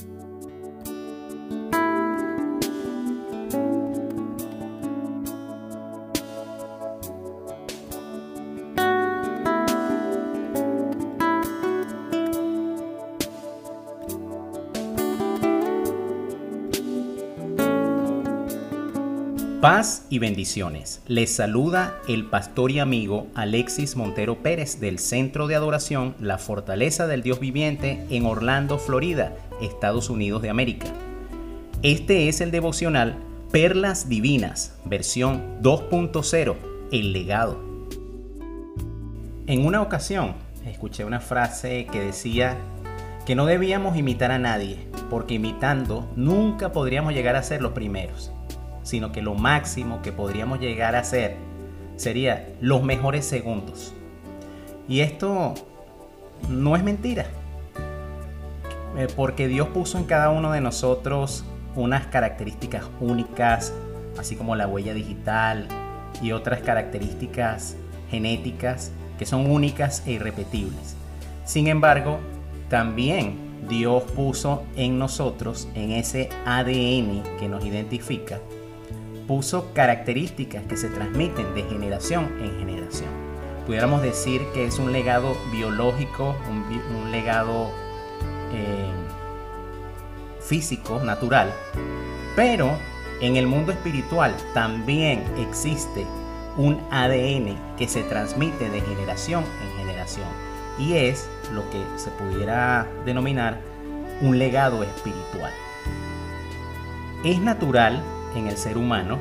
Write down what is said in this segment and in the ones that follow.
thank you Paz y bendiciones. Les saluda el pastor y amigo Alexis Montero Pérez del Centro de Adoración La Fortaleza del Dios Viviente en Orlando, Florida, Estados Unidos de América. Este es el devocional Perlas Divinas, versión 2.0, El legado. En una ocasión escuché una frase que decía que no debíamos imitar a nadie, porque imitando nunca podríamos llegar a ser los primeros sino que lo máximo que podríamos llegar a hacer sería los mejores segundos. Y esto no es mentira, eh, porque Dios puso en cada uno de nosotros unas características únicas, así como la huella digital y otras características genéticas que son únicas e irrepetibles. Sin embargo, también Dios puso en nosotros, en ese ADN que nos identifica, puso características que se transmiten de generación en generación. Pudiéramos decir que es un legado biológico, un, legado eh, físico, natural, pero en el mundo espiritual también existe un ADN que se transmite de generación en generación y es lo que se pudiera denominar un legado espiritual. Es natural en el ser humano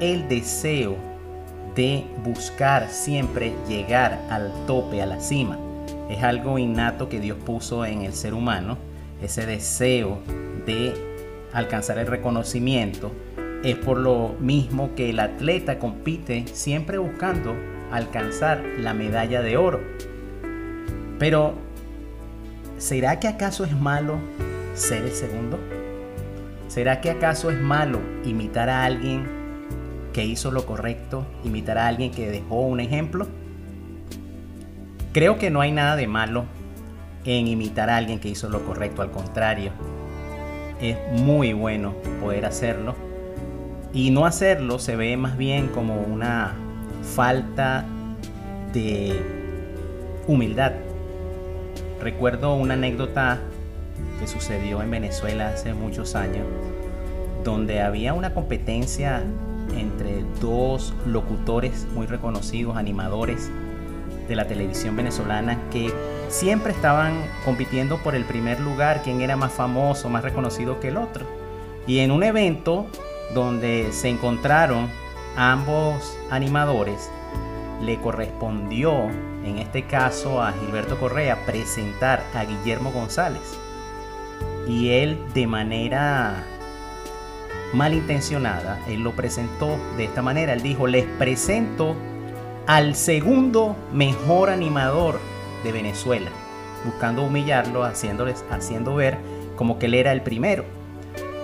el deseo de buscar siempre llegar al tope, a la cima. Es algo innato que Dios puso en el ser humano, ese deseo de alcanzar el reconocimiento. Es por lo mismo que el atleta compite siempre buscando alcanzar la medalla de oro. Pero, ¿será que acaso es malo ser el segundo? ¿Será que acaso es malo imitar a alguien que hizo lo correcto, imitar a alguien que dejó un ejemplo? Creo que no hay nada de malo en imitar a alguien que hizo lo correcto, al contrario, es muy bueno poder hacerlo. Y no hacerlo se ve más bien como una falta de humildad. Recuerdo una anécdota sucedió en Venezuela hace muchos años, donde había una competencia entre dos locutores muy reconocidos, animadores de la televisión venezolana, que siempre estaban compitiendo por el primer lugar, quién era más famoso, más reconocido que el otro. Y en un evento donde se encontraron ambos animadores, le correspondió, en este caso a Gilberto Correa, presentar a Guillermo González y él de manera malintencionada, él lo presentó de esta manera, él dijo, les presento al segundo mejor animador de Venezuela, buscando humillarlo, haciéndoles, haciendo ver como que él era el primero.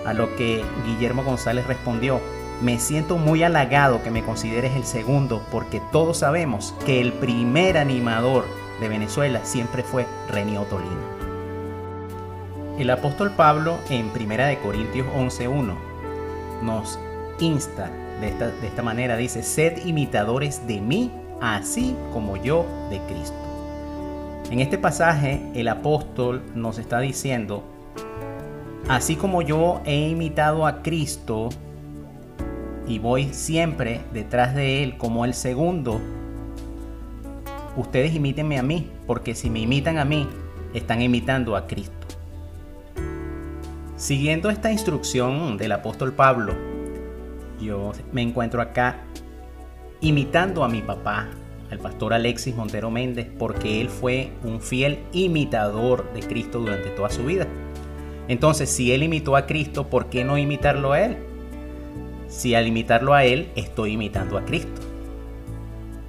A lo que Guillermo González respondió, me siento muy halagado que me consideres el segundo porque todos sabemos que el primer animador de Venezuela siempre fue Renio Tolino. El apóstol Pablo en 1 Corintios 11.1 nos insta de esta, de esta manera, dice, sed imitadores de mí, así como yo de Cristo. En este pasaje el apóstol nos está diciendo, así como yo he imitado a Cristo y voy siempre detrás de Él como el segundo, ustedes imítenme a mí, porque si me imitan a mí, están imitando a Cristo. Siguiendo esta instrucción del apóstol Pablo, yo me encuentro acá imitando a mi papá, el pastor Alexis Montero Méndez, porque él fue un fiel imitador de Cristo durante toda su vida. Entonces, si él imitó a Cristo, ¿por qué no imitarlo a él? Si al imitarlo a él, estoy imitando a Cristo.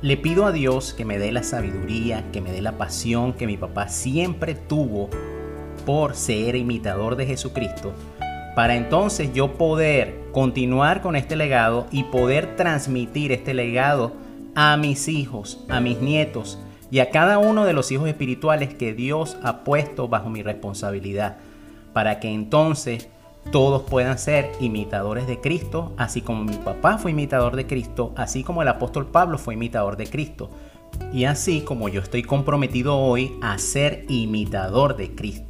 Le pido a Dios que me dé la sabiduría, que me dé la pasión que mi papá siempre tuvo por ser imitador de Jesucristo, para entonces yo poder continuar con este legado y poder transmitir este legado a mis hijos, a mis nietos y a cada uno de los hijos espirituales que Dios ha puesto bajo mi responsabilidad. para que entonces todos puedan ser imitadores de Cristo, así como mi papá fue imitador de Cristo, así como el apóstol Pablo fue imitador de Cristo, y así como yo estoy comprometido hoy a ser imitador de Cristo.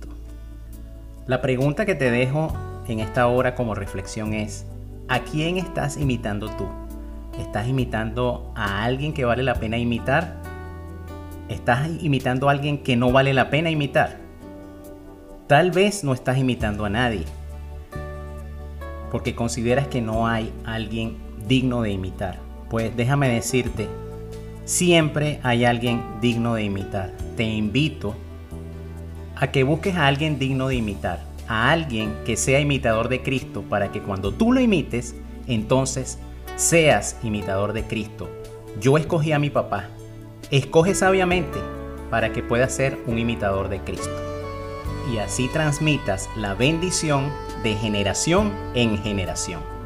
La pregunta que te dejo en esta hora como reflexión es, ¿a quién estás imitando tú? ¿Estás imitando a alguien que vale la pena imitar? ¿Estás imitando a alguien que no vale la pena imitar? Tal vez no estás imitando a nadie, porque consideras que no hay alguien digno de imitar. Pues déjame decirte, siempre hay alguien digno de imitar. Te invito a que busques a alguien digno de imitar, a alguien que sea imitador de Cristo, para que cuando tú lo imites, entonces seas imitador de Cristo. Yo escogí a mi papá. Escoge sabiamente para que puedas ser un imitador de Cristo. Y así transmitas la bendición de generación en generación.